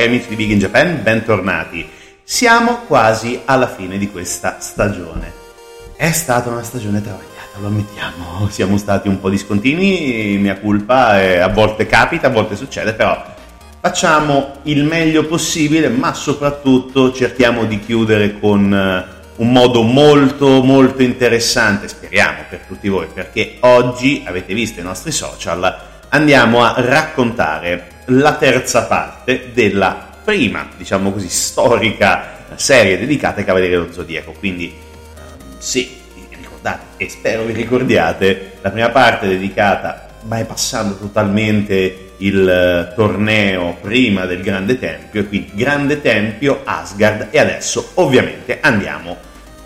cari amici di Big in Japan, bentornati. Siamo quasi alla fine di questa stagione. È stata una stagione travagliata, lo ammettiamo. Siamo stati un po' discontinui, mia colpa, a volte capita, a volte succede, però facciamo il meglio possibile, ma soprattutto cerchiamo di chiudere con eh, un modo molto molto interessante, speriamo per tutti voi, perché oggi avete visto i nostri social, andiamo a raccontare la terza parte della prima, diciamo così, storica serie dedicata ai Cavalieri dello Zodiaco. Quindi, ehm, sì, ricordate, e spero vi ricordiate, la prima parte dedicata, bypassando totalmente il eh, torneo prima del Grande Tempio, e quindi Grande Tempio, Asgard, e adesso ovviamente andiamo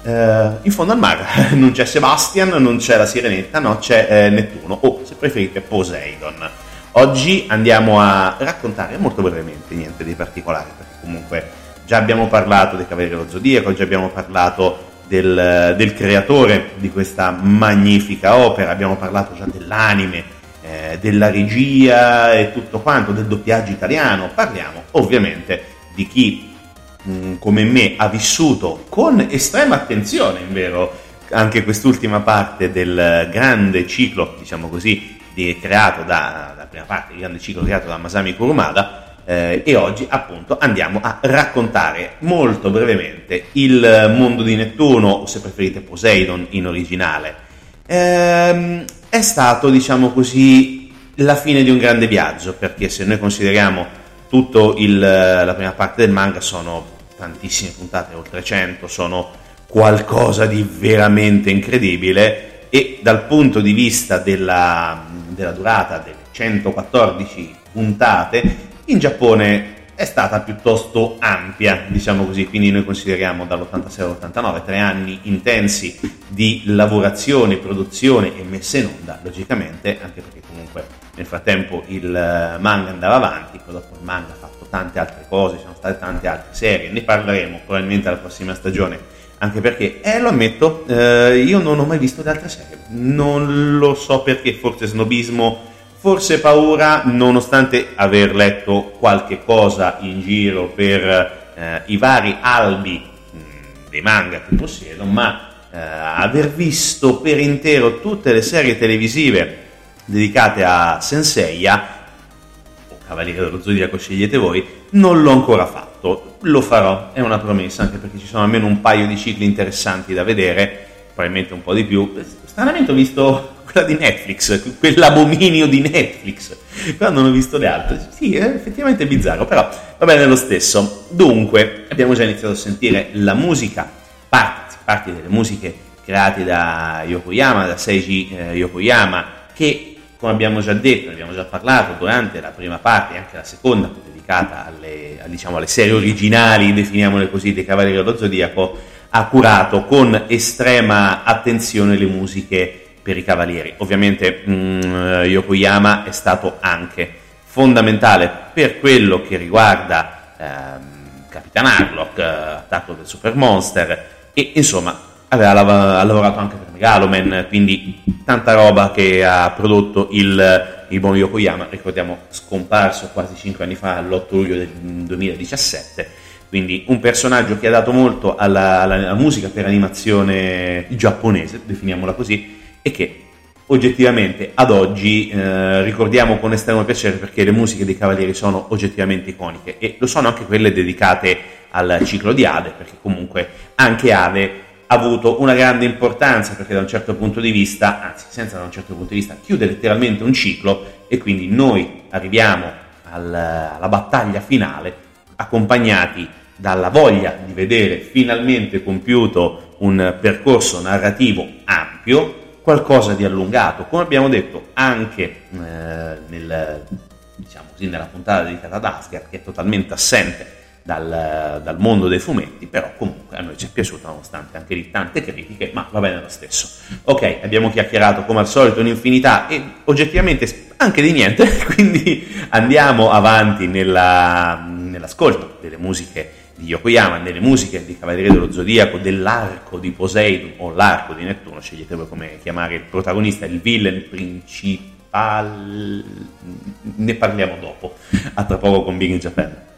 eh, in fondo al mare. non c'è Sebastian, non c'è la Sirenetta, no, c'è eh, Nettuno, o se preferite Poseidon. Oggi andiamo a raccontare molto brevemente, niente di particolare, perché comunque già abbiamo parlato dei Cavalieri Zodiaco, già abbiamo parlato del, del, creatore di questa magnifica opera, abbiamo parlato già dell'anime, eh, della regia e tutto quanto, del doppiaggio italiano, parliamo ovviamente di chi mm, come me ha vissuto con estrema attenzione, in vero, anche quest'ultima parte del grande ciclo, diciamo così, creato da, la prima parte del grande ciclo creato da Masami Kurumada eh, e oggi appunto andiamo a raccontare molto brevemente il mondo di Nettuno o se preferite Poseidon in originale. Ehm, è stato diciamo così la fine di un grande viaggio perché se noi consideriamo tutta la prima parte del manga sono tantissime puntate, oltre 100, sono qualcosa di veramente incredibile e dal punto di vista della, della durata delle 114 puntate, in Giappone è stata piuttosto ampia, diciamo così, quindi noi consideriamo dall'86 all'89 tre anni intensi di lavorazione, produzione e messa in onda, logicamente, anche perché comunque nel frattempo il manga andava avanti, poi dopo il manga ha fatto tante altre cose, ci sono state tante altre serie, ne parleremo probabilmente alla prossima stagione anche perché, eh, lo ammetto, eh, io non ho mai visto le altre serie, non lo so perché, forse snobismo, forse paura, nonostante aver letto qualche cosa in giro per eh, i vari albi mm, dei manga che possiedo, ma eh, aver visto per intero tutte le serie televisive dedicate a Senseiya, o Cavaliere dello Zodiaco scegliete voi, non l'ho ancora fatto lo farò, è una promessa, anche perché ci sono almeno un paio di cicli interessanti da vedere, probabilmente un po' di più. Stranamente ho visto quella di Netflix, quell'abominio di Netflix, però non ho visto le altre. Sì, è effettivamente bizzarro, però va bene lo stesso. Dunque, abbiamo già iniziato a sentire la musica, parti, parti delle musiche create da Yokoyama, da Seiji eh, Yokoyama, che come abbiamo già detto, ne abbiamo già parlato durante la prima parte e anche la seconda, dedicata alle, diciamo, alle serie originali, definiamole così, dei Cavalieri dello Zodiaco, ha curato con estrema attenzione le musiche per i Cavalieri. Ovviamente mh, mm, Yokoyama è stato anche fondamentale per quello che riguarda ehm, Capitan Harlock, eh, attacco del Super Monster e insomma aveva lav- lavorato anche per Megaloman, quindi tanta roba che ha prodotto il il buon Yokoyama, ricordiamo scomparso quasi 5 anni fa, l'8 luglio del 2017, quindi un personaggio che ha dato molto alla, alla, alla musica per animazione giapponese, definiamola così, e che oggettivamente ad oggi eh, ricordiamo con estremo piacere perché le musiche dei Cavalieri sono oggettivamente iconiche e lo sono anche quelle dedicate al ciclo di Ade, perché comunque anche Ade avuto una grande importanza perché da un certo punto di vista, anzi senza da un certo punto di vista, chiude letteralmente un ciclo e quindi noi arriviamo al, alla battaglia finale accompagnati dalla voglia di vedere finalmente compiuto un percorso narrativo ampio, qualcosa di allungato, come abbiamo detto anche eh, nel, diciamo così, nella puntata dedicata ad Asgard, che è totalmente assente dal, dal, mondo dei fumetti, però comunque a noi ci è piaciuto nonostante anche di tante critiche, ma va bene lo stesso. Ok, abbiamo chiacchierato come al solito un'infinità e oggettivamente anche di niente, quindi andiamo avanti nella, nell'ascolto delle musiche di Yokoyama, delle musiche di Cavaliere dello Zodiaco, dell'arco di Poseidon o l'arco di Nettuno, scegliete voi come chiamare il protagonista, il villain principale, ne parliamo dopo, a tra poco con Big in Japan.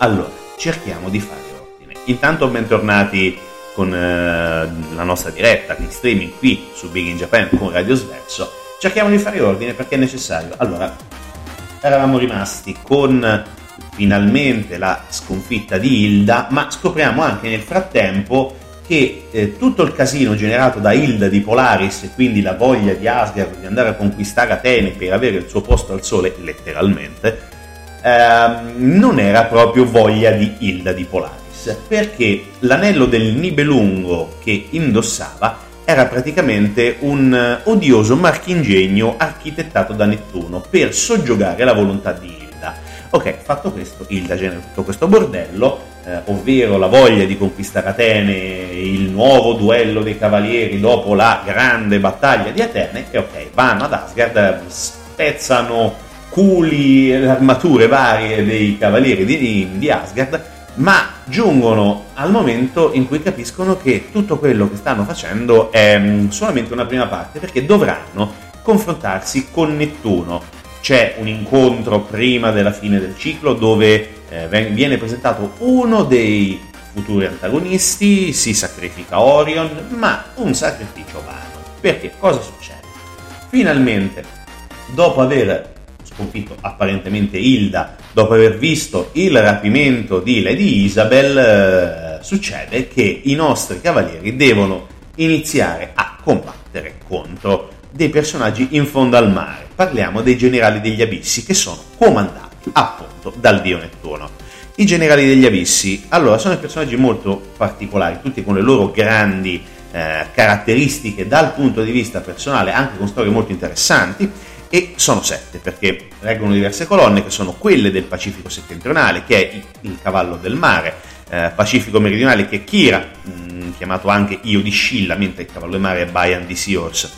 Allora, cerchiamo di fare ordine. Intanto bentornati con eh, la nostra diretta in streaming qui su Big in Japan con Radio Sverso. Cerchiamo di fare ordine perché è necessario. Allora, eravamo rimasti con finalmente la sconfitta di Hilda, ma scopriamo anche nel frattempo che eh, tutto il casino generato da Hilda di Polaris e quindi la voglia di Asgard di andare a conquistare Atene per avere il suo posto al sole, letteralmente, ehm, non era proprio voglia di Hilda di Polaris, perché l'anello del Nibelungo che indossava era praticamente un odioso marchingegno architettato da Nettuno per soggiogare la volontà di Hilda. Ok, fatto questo, Hilda genera tutto questo bordello, eh, ovvero la voglia di conquistare Atene, il nuovo duello dei cavalieri dopo la grande battaglia di Atene, e ok, vanno ad Asgard, spezzano culi, armature varie dei cavalieri di, di Asgard, ma giungono al momento in cui capiscono che tutto quello che stanno facendo è mm, solamente una prima parte, perché dovranno confrontarsi con Nettuno. C'è un incontro prima della fine del ciclo dove eh, viene presentato uno dei futuri antagonisti, si sacrifica Orion, ma un sacrificio vano. Perché cosa succede? Finalmente, dopo aver sconfitto apparentemente Hilda, dopo aver visto il rapimento di Lady Isabel, eh, succede che i nostri cavalieri devono iniziare a combattere contro dei personaggi in fondo al mare. Parliamo dei generali degli abissi che sono comandati appunto dal dio Nettuno. I generali degli abissi, allora, sono personaggi molto particolari, tutti con le loro grandi eh, caratteristiche dal punto di vista personale, anche con storie molto interessanti e sono sette perché reggono diverse colonne che sono quelle del Pacifico settentrionale che è il cavallo del mare, eh, Pacifico meridionale che è Kira, mh, mm, chiamato anche Io di Scilla, mentre il cavallo del mare è Bayan di Seahorse.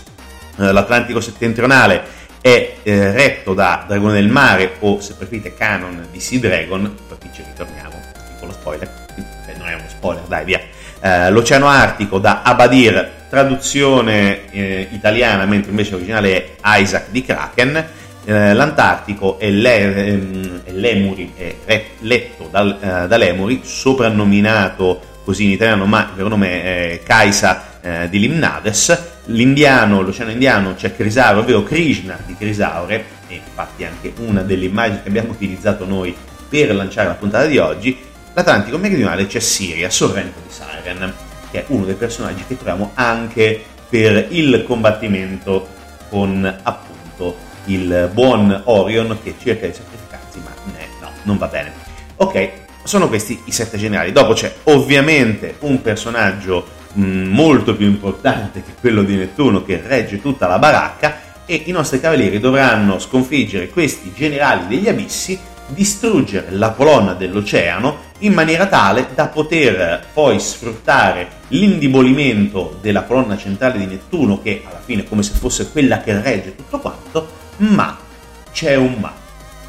Eh, L'Atlantico settentrionale è eh, retto da Dragone del Mare o se preferite Canon di Sea Dragon, qui ci ritorniamo, piccolo spoiler, eh, non è uno spoiler, dai via. Eh, L'Oceano Artico da Abadir traduzione eh, italiana, mentre invece l'originale è Isaac di Kraken. Eh, L'Antartico è, le, ehm, è l'Emuri, è letto dal, eh, da Lemuri, soprannominato così in italiano, ma il vero nome è Kaisa eh, di Limnades. L'indiano, l'oceano indiano c'è Crisaure, ovvero Krishna di Crisaure, e infatti anche una delle immagini che abbiamo utilizzato noi per lanciare la puntata di oggi. L'Atlantico meridionale c'è Siria, Sorrento di Siren che è uno dei personaggi che troviamo anche per il combattimento con appunto il buon Orion che cerca di sacrificarsi, ma eh, no, non va bene. Ok, sono questi i sette generali. Dopo c'è ovviamente un personaggio mh, molto più importante che quello di Nettuno che regge tutta la baracca e i nostri cavalieri dovranno sconfiggere questi generali degli abissi distruggere la colonna dell'oceano in maniera tale da poter poi sfruttare l'indibolimento della colonna centrale di Nettuno, che alla fine è come se fosse quella che regge tutto quanto, ma c'è un ma.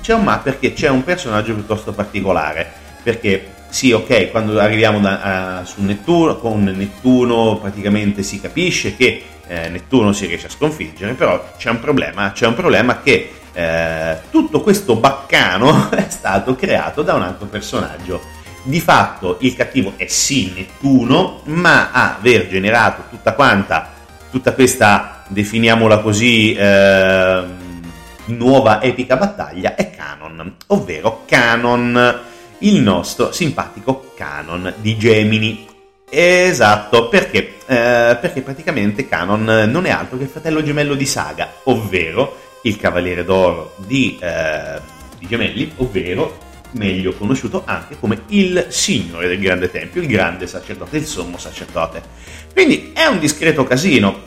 C'è un ma perché c'è un personaggio piuttosto particolare, perché sì, ok, quando arriviamo da, uh, su Nettuno, con Nettuno praticamente si capisce che eh, Nettuno si riesce a sconfiggere, però c'è un problema, c'è un problema che eh, tutto questo baccano è stato creato da un altro personaggio. Di fatto il cattivo è sì Nettuno, ma a aver generato tutta quanta, tutta questa, definiamola così, eh, nuova epica battaglia è Canon, ovvero Canon, il nostro simpatico Canon di Gemini. Esatto, perché? Eh, perché praticamente Canon non è altro che il fratello gemello di Saga, ovvero il Cavaliere d'Oro di, eh, di Gemelli, ovvero meglio conosciuto anche come il Signore del Grande Tempio, il grande sacerdote, il sommo sacerdote. Quindi è un discreto casino,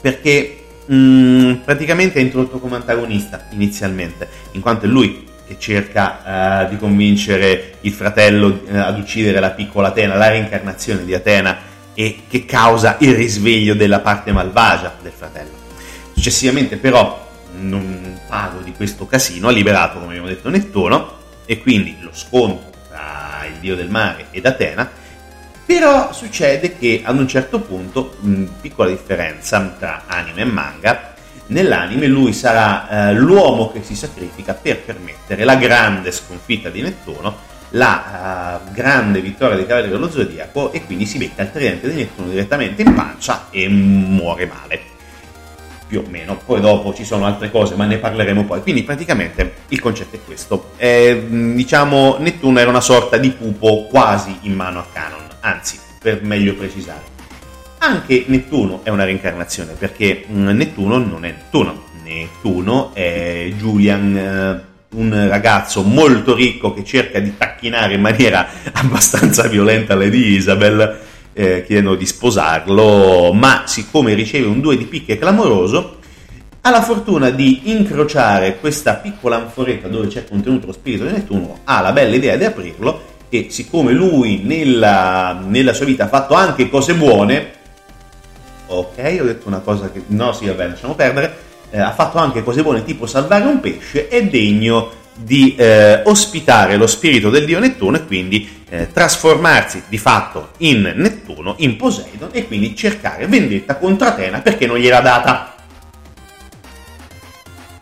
perché mh, mm, praticamente è introdotto come antagonista inizialmente, in quanto è lui che cerca uh, di convincere il fratello uh, ad uccidere la piccola Atena, la reincarnazione di Atena, e che causa il risveglio della parte malvagia del fratello. Successivamente però non pago di questo casino ha liberato, come abbiamo detto, Nettuno e quindi lo scontro tra il dio del mare ed Atena. Però succede che ad un certo punto, piccola differenza tra anime e manga, nell'anime lui sarà eh, l'uomo che si sacrifica per permettere la grande sconfitta di Nettuno la uh, grande vittoria dei Cavalieri dello Zodiaco e quindi si becca il tridente di Nettuno direttamente in pancia e muore male. Più o meno, poi dopo ci sono altre cose, ma ne parleremo poi. Quindi praticamente il concetto è questo. Eh, diciamo, Nettuno era una sorta di pupo quasi in mano a Canon, anzi, per meglio precisare. Anche Nettuno è una reincarnazione, perché mm, Nettuno non è Nettuno. Nettuno è Julian eh, un ragazzo molto ricco che cerca di tacchinare in maniera abbastanza violenta Lady Isabel eh, chiedendo di sposarlo, ma siccome riceve un 2 di picche clamoroso, ha la fortuna di incrociare questa piccola anforetta dove c'è contenuto lo spirito di Nettuno, ha la bella idea di aprirlo e siccome lui nella, nella sua vita ha fatto anche cose buone, ok, ho detto una cosa che no, sì, vabbè, lasciamo perdere, eh, ha fatto anche cose buone tipo salvare un pesce, è degno di eh, ospitare lo spirito del dio Nettuno e quindi eh, trasformarsi di fatto in Nettuno, in Poseidon e quindi cercare vendetta contro Atena perché non gliela data.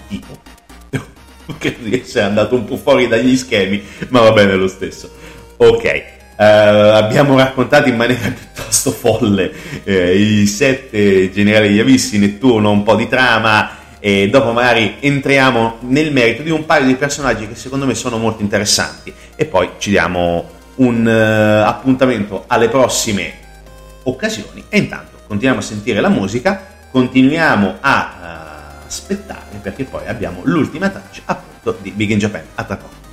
Tipo. Credo di essere andato un po' fuori dagli schemi, ma va bene lo stesso. Ok. Uh, abbiamo raccontato in maniera piuttosto folle eh, i sette generali degli abissi, Nettuno, un po' di trama e dopo magari entriamo nel merito di un paio di personaggi che secondo me sono molto interessanti e poi ci diamo un uh, appuntamento alle prossime occasioni e intanto continuiamo a sentire la musica, continuiamo a uh, aspettare perché poi abbiamo l'ultima traccia appunto di Big in Japan. A tra poco.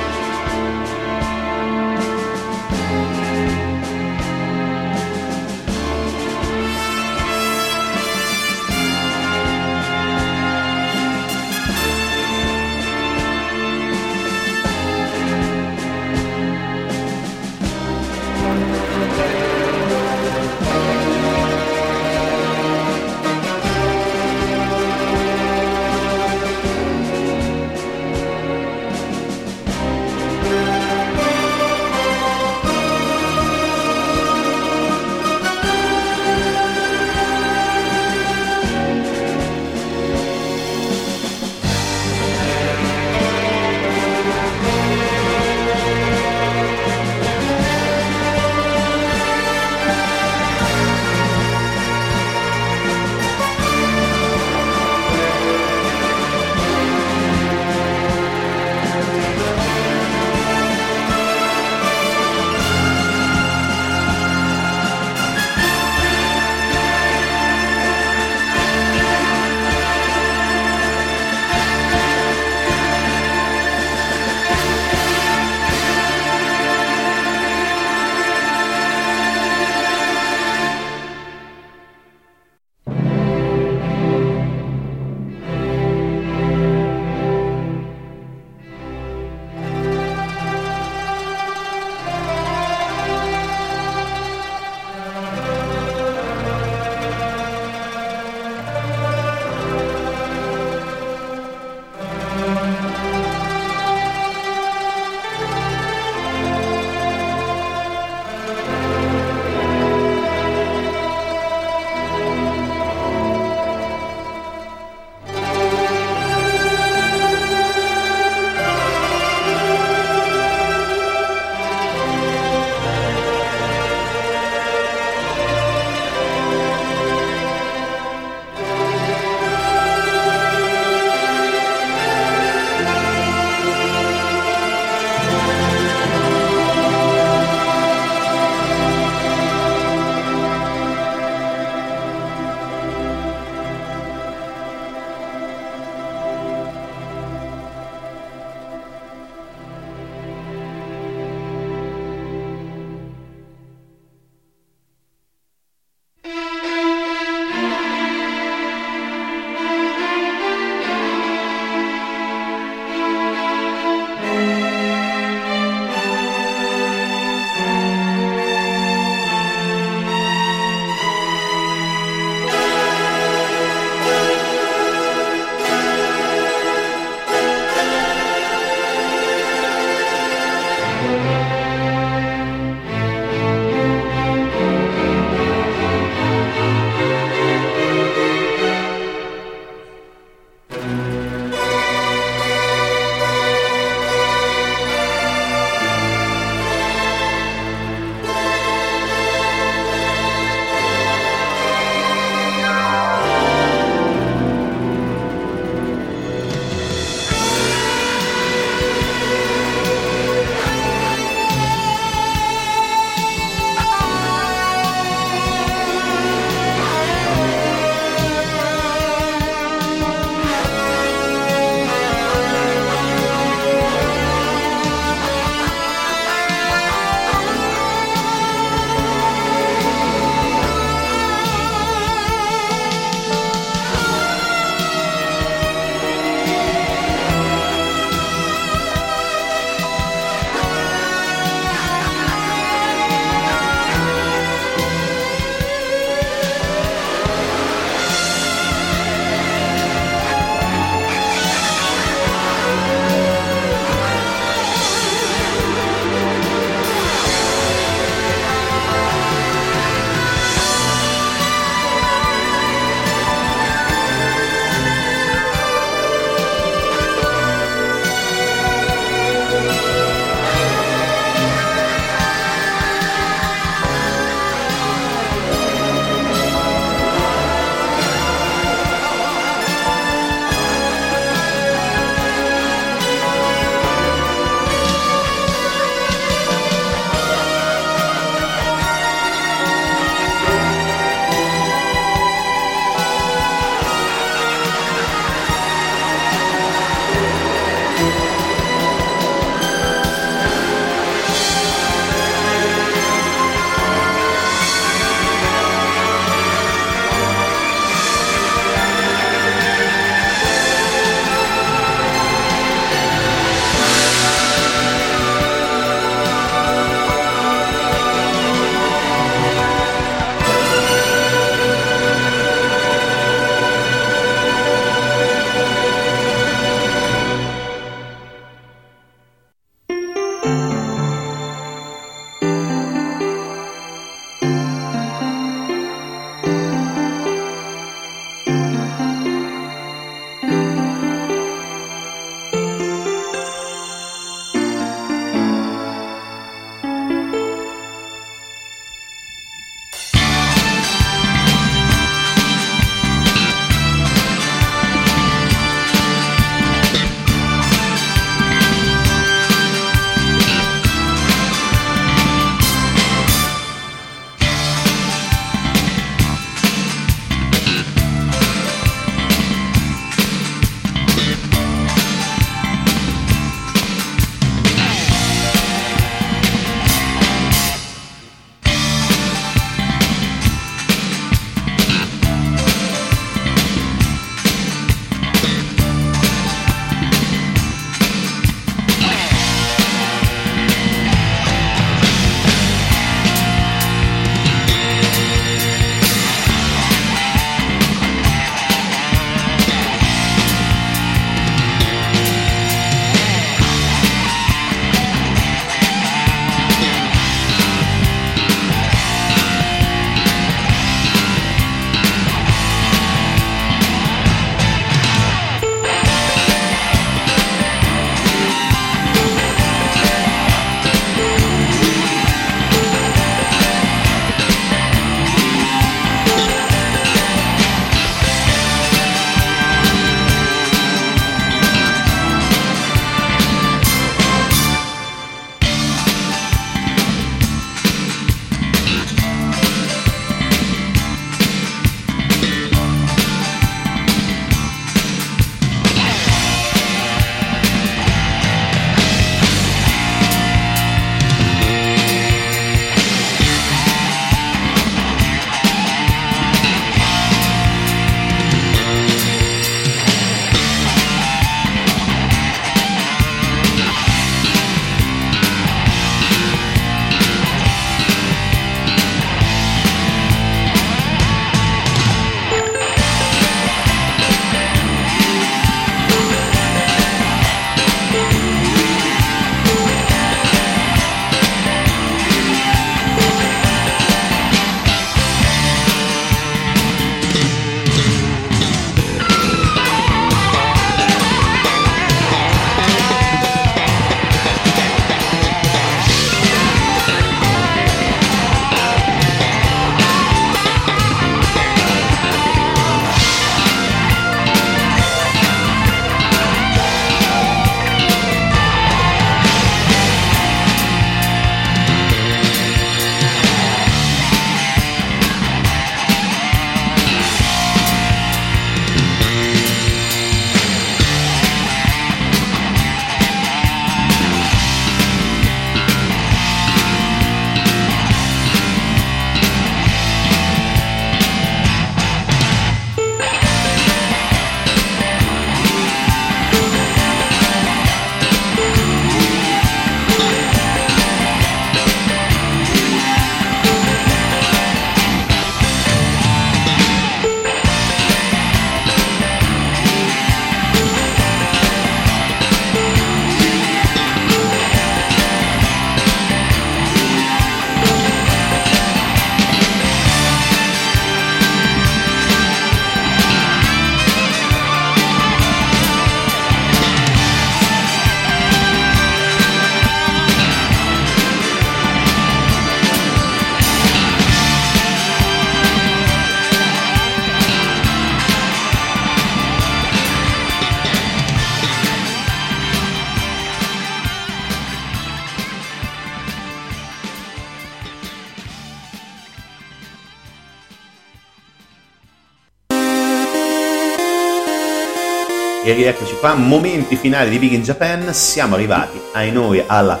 E rieccoci qua, momenti finali di Big in Japan, siamo arrivati ai noi alla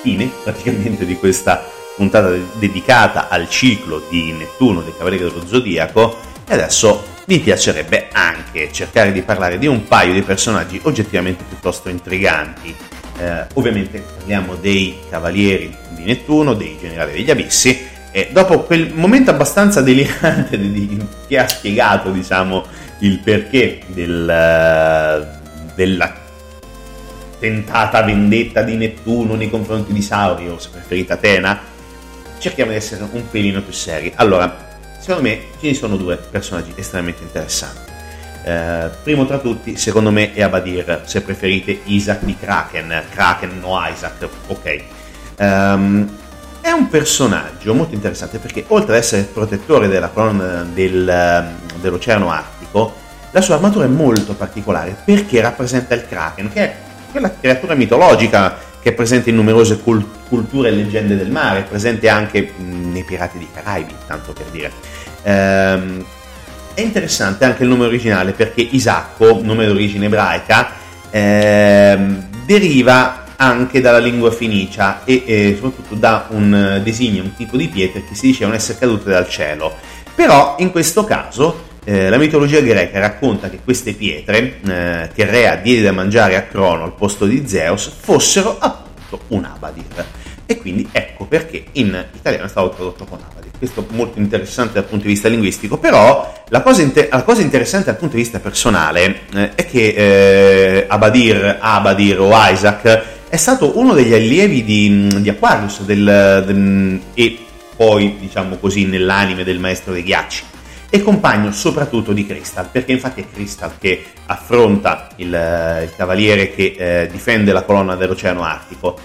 fine praticamente di questa puntata dedicata al ciclo di Nettuno dei Cavalieri dello Zodiaco e adesso mi piacerebbe anche cercare di parlare di un paio di personaggi oggettivamente piuttosto intriganti. Eh, ovviamente parliamo dei Cavalieri di Nettuno, dei Generali degli Abissi e dopo quel momento abbastanza delirante di, che ha spiegato diciamo il perché del, della tentata vendetta di Nettuno nei confronti di Sauri, preferite Atena, cerchiamo di essere un pelino più seri. Allora, secondo me ci sono due personaggi estremamente interessanti. Eh, primo tra tutti, secondo me, è Abadir, se preferite Isaac di Kraken, Kraken no Isaac, ok. Um, è un personaggio molto interessante perché oltre ad essere protettore della del, dell'Oceano Artico, la sua armatura è molto particolare perché rappresenta il Kraken, che è quella creatura mitologica che è presente in numerose cult- culture e leggende del mare, presente anche nei Pirati dei Caraibi, tanto per dire. Ehm, è interessante anche il nome originale perché Isacco, nome d'origine ebraica, ehm, deriva anche dalla lingua fenicia e eh, soprattutto da un eh, disegno, un tipo di pietre che si dicevano essere cadute dal cielo. Però in questo caso eh, la mitologia greca racconta che queste pietre eh, che Rea diede da mangiare a Crono al posto di Zeus fossero appunto un abadir. E quindi ecco perché in italiano è stato tradotto con abadir. Questo è molto interessante dal punto di vista linguistico, però la cosa, inter- la cosa interessante dal punto di vista personale eh, è che eh, Abadir, Abadir o Isaac è stato uno degli allievi di, di Aquarius del, del, e poi, diciamo così, nell'anime del maestro dei ghiacci e compagno soprattutto di Crystal, perché infatti è Crystal che affronta il, il cavaliere che eh, difende la colonna dell'Oceano Artico.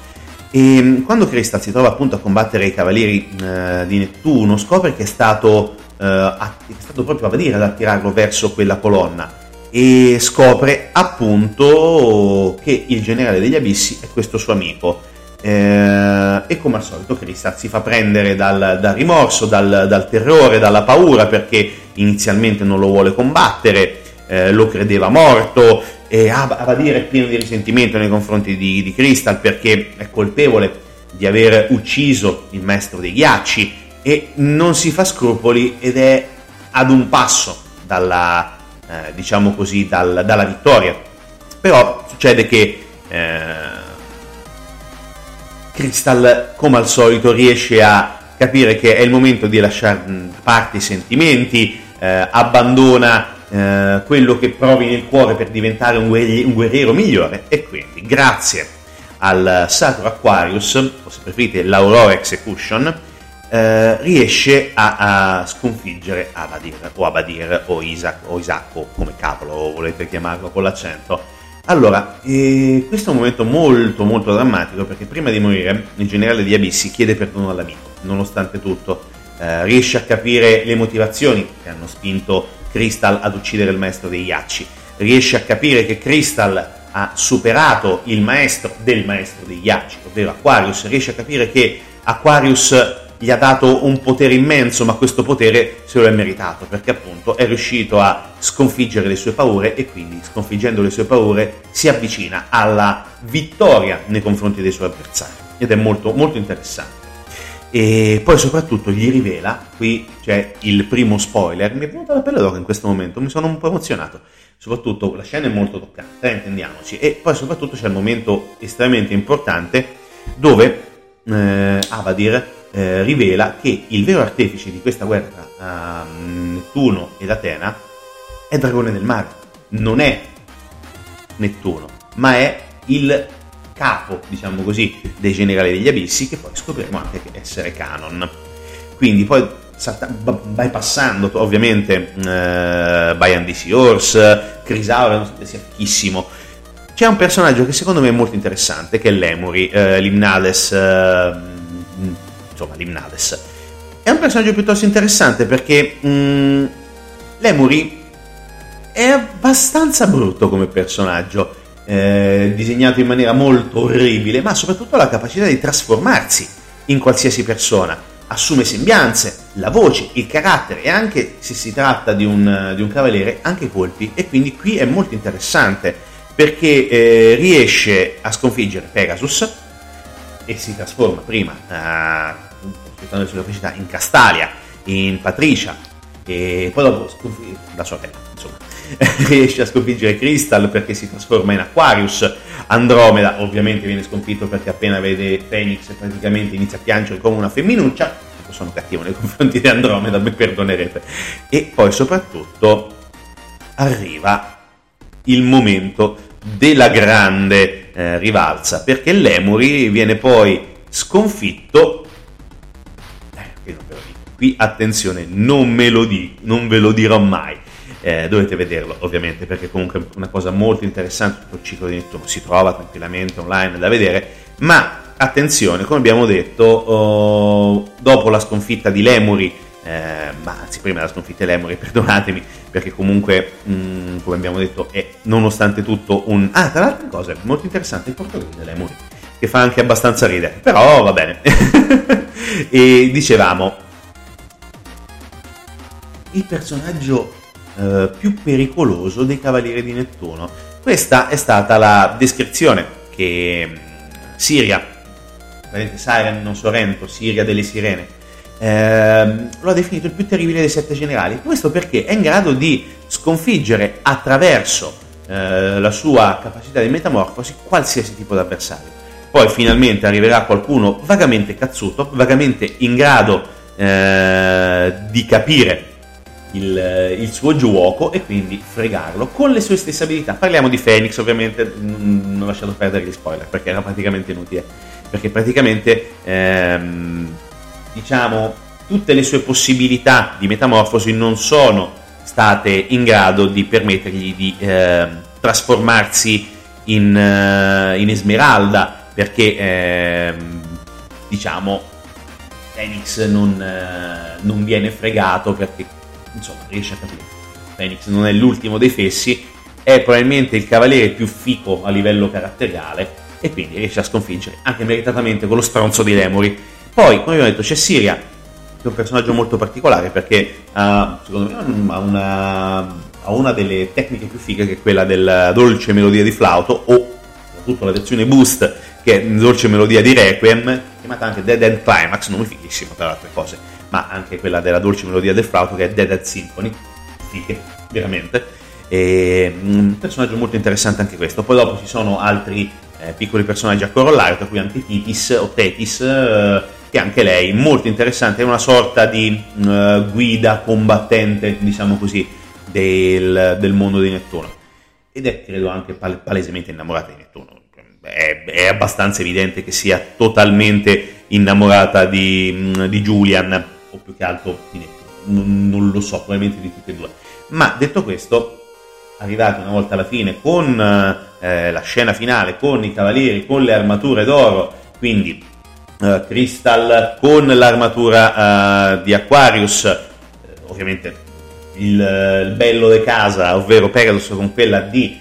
E mm, quando Crystal si trova appunto a combattere i cavalieri eh, di Nettuno, scopre che è stato, eh, è stato proprio Avadir ad attirarlo verso quella colonna e scopre appunto che il generale degli abissi è questo suo amico. Eh, e come al solito Krista si fa prendere dal, dal rimorso, dal, dal, terrore, dalla paura perché inizialmente non lo vuole combattere, eh, lo credeva morto e Avadir è pieno di risentimento nei confronti di, di Crystal perché è colpevole di aver ucciso il maestro dei ghiacci e non si fa scrupoli ed è ad un passo dalla, eh, diciamo così, dal, dalla vittoria. Però succede che eh, Crystal, come al solito, riesce a capire che è il momento di lasciare da parte i sentimenti, eh, abbandona eh, quello che provi nel cuore per diventare un, guerri- un guerriero migliore e quindi grazie al Sacro Aquarius, o se preferite l'Aurora Execution, eh, riesce a, a, sconfiggere Abadir o Abadir o Isaac o Isacco come cavolo volete chiamarlo con l'accento. Allora eh, questo è un momento molto molto drammatico perché prima di morire il generale di Abissi chiede perdono all'amico nonostante tutto eh, riesce a capire le motivazioni che hanno spinto Crystal ad uccidere il maestro dei ghiacci. Riesce a capire che Crystal ha superato il maestro del maestro dei ghiacci ovvero Aquarius. Riesce a capire che Aquarius gli ha dato un potere immenso, ma questo potere se lo è meritato, perché appunto è riuscito a sconfiggere le sue paure e quindi sconfiggendo le sue paure si avvicina alla vittoria nei confronti dei suoi avversari. Ed è molto, molto interessante. E poi soprattutto gli rivela, qui c'è il primo spoiler, mi è venuta la pelle d'oro in questo momento, mi sono un po' emozionato, soprattutto la scena è molto toccante, eh, intendiamoci, e poi soprattutto c'è il momento estremamente importante dove eh, Avadir eh, rivela che il vero artefice di questa guerra a Nettuno ed Atena è Dragone del Mare, non è Nettuno, ma è il capo, diciamo così, dei generali degli abissi, che poi scopriremo anche essere canon. Quindi poi bypassando ovviamente eh, Bayan di Seahorse, Crisaura, sia fichissimo. C'è un personaggio che secondo me è molto interessante, che è l'Emory, eh, l'Imnades eh, insomma Limnades. È un personaggio piuttosto interessante perché mh, mm, Lemuri è abbastanza brutto come personaggio, eh, disegnato in maniera molto orribile, ma soprattutto la capacità di trasformarsi in qualsiasi persona. assume sembianze, la voce, il carattere e anche se si tratta di un, di un cavaliere, anche i colpi. E quindi qui è molto interessante perché eh, riesce a sconfiggere Pegasus e si trasforma prima, uh, le sue capacità, in Castalia, in Patricia e poi dopo la sorella, insomma, riesce a sconfiggere Crystal perché si trasforma in Aquarius, Andromeda ovviamente viene sconfitto perché appena vede Phoenix praticamente inizia a piangere come una femminuccia, sono cattivo nei confronti di Andromeda, mi perdonerete, e poi soprattutto arriva il momento della grande eh, rivalsa, perché l'Emuri viene poi sconfitto. Eh, qui attenzione, non me lo dico, non ve lo dirò mai. Eh, dovete vederlo ovviamente perché comunque è una cosa molto interessante tutto il ciclo di Nettuno si trova tranquillamente online da vedere ma attenzione come abbiamo detto oh, dopo la sconfitta di Lemuri eh, ma anzi prima della sconfitta di Lemuri perdonatemi perché comunque, mh, mm, come abbiamo detto, è nonostante tutto un... Ah, tra l'altro cosa molto interessante, il portoghese dell'Emuri, che fa anche abbastanza ridere, però va bene. e dicevamo, il personaggio eh, più pericoloso dei Cavalieri di Nettuno. Questa è stata la descrizione che mm, Siria, vedete Siren, non Sorrento, Siria delle Sirene, ehm, lo ha definito il più terribile dei sette generali. Questo perché è in grado di sconfiggere attraverso eh, la sua capacità di metamorfosi qualsiasi tipo di avversario. Poi finalmente arriverà qualcuno vagamente cazzuto, vagamente in grado eh, di capire il, il, suo gioco e quindi fregarlo con le sue stesse abilità. Parliamo di Phoenix, ovviamente non ho lasciato perdere gli spoiler perché era praticamente inutile. Perché praticamente ehm, diciamo, tutte le sue possibilità di metamorfosi non sono state in grado di permettergli di eh, trasformarsi in, uh, in, Esmeralda perché eh, diciamo Phoenix non, uh, non, viene fregato perché insomma riesce a capire. Phoenix non è l'ultimo dei fessi è probabilmente il cavaliere più fico a livello caratteriale e quindi riesce a sconfiggere anche meritatamente quello stronzo di Lemuri. Poi, come abbiamo detto, c'è Siria, che è un personaggio molto particolare perché uh, secondo me ha una, ha una, delle tecniche più fighe che è quella della dolce melodia di flauto o soprattutto la versione boost che è dolce melodia di Requiem, chiamata anche Dead End Climax, nome fighissimo tra le altre cose, ma anche quella della dolce melodia del flauto che è Dead End Symphony, fighe, veramente. E, un personaggio molto interessante anche questo. Poi dopo ci sono altri eh, piccoli personaggi a corollario, tra cui anche Titis o Tetis, eh, che anche lei molto interessante, è una sorta di uh, guida combattente, diciamo così, del, del, mondo di Nettuno. Ed è, credo, anche pal- palesemente innamorata di Nettuno. È, è, abbastanza evidente che sia totalmente innamorata di, di Julian, più che altro di Nettuno. Non, non, lo so, probabilmente di tutte e due. Ma detto questo, arrivati una volta alla fine con eh, la scena finale, con i cavalieri, con le armature d'oro, quindi uh, Crystal con l'armatura uh, di Aquarius, uh, ovviamente il, il, bello de casa, ovvero Pegasus con quella di,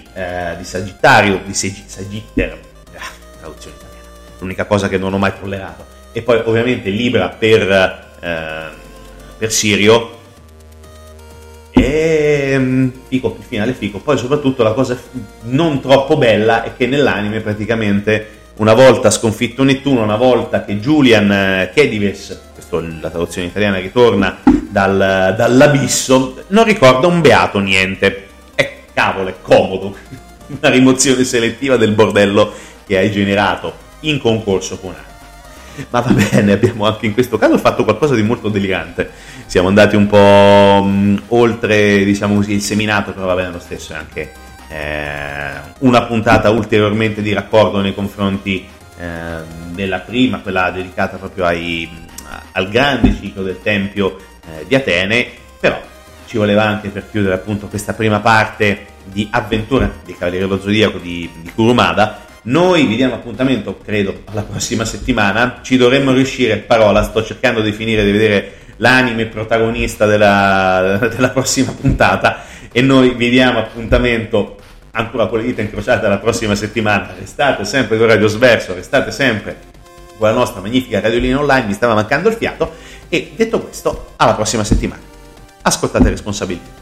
di Sagittario, di Sag- Sagitter, ah, traduzione italiana, l'unica cosa che non ho mai tollerato, e poi ovviamente Libra per, per Sirio, e um, fico, il finale fico. Poi soprattutto la cosa non troppo bella è che nell'anime praticamente una volta sconfitto Nettuno, una volta che Julian eh, Kedives, questa è la traduzione italiana, ritorna dal, dall'abisso, non ricorda un beato niente. E cavolo, è comodo. Una rimozione selettiva del bordello che hai generato in concorso con altri. Ma va bene, abbiamo anche in questo caso fatto qualcosa di molto delirante. Siamo andati un po' mh, oltre, diciamo così, il seminato, però va bene lo stesso, è anche eh, una puntata ulteriormente di raccordo nei confronti eh, della prima, quella dedicata proprio ai, al grande ciclo del Tempio eh, di Atene, però ci voleva anche per chiudere appunto questa prima parte di avventura dei Cavalieri dello Zodiaco di, di Kurumada. Noi vi diamo appuntamento, credo, alla prossima settimana. Ci dovremmo riuscire, parola, sto cercando di finire di vedere l'anime protagonista della, della prossima puntata e noi vi diamo appuntamento ancora con le dita incrociate la prossima settimana. Restate sempre con Radio Sverso, restate sempre con la nostra magnifica radiolina online, mi stava mancando il fiato e detto questo, alla prossima settimana. Ascoltate responsabilità.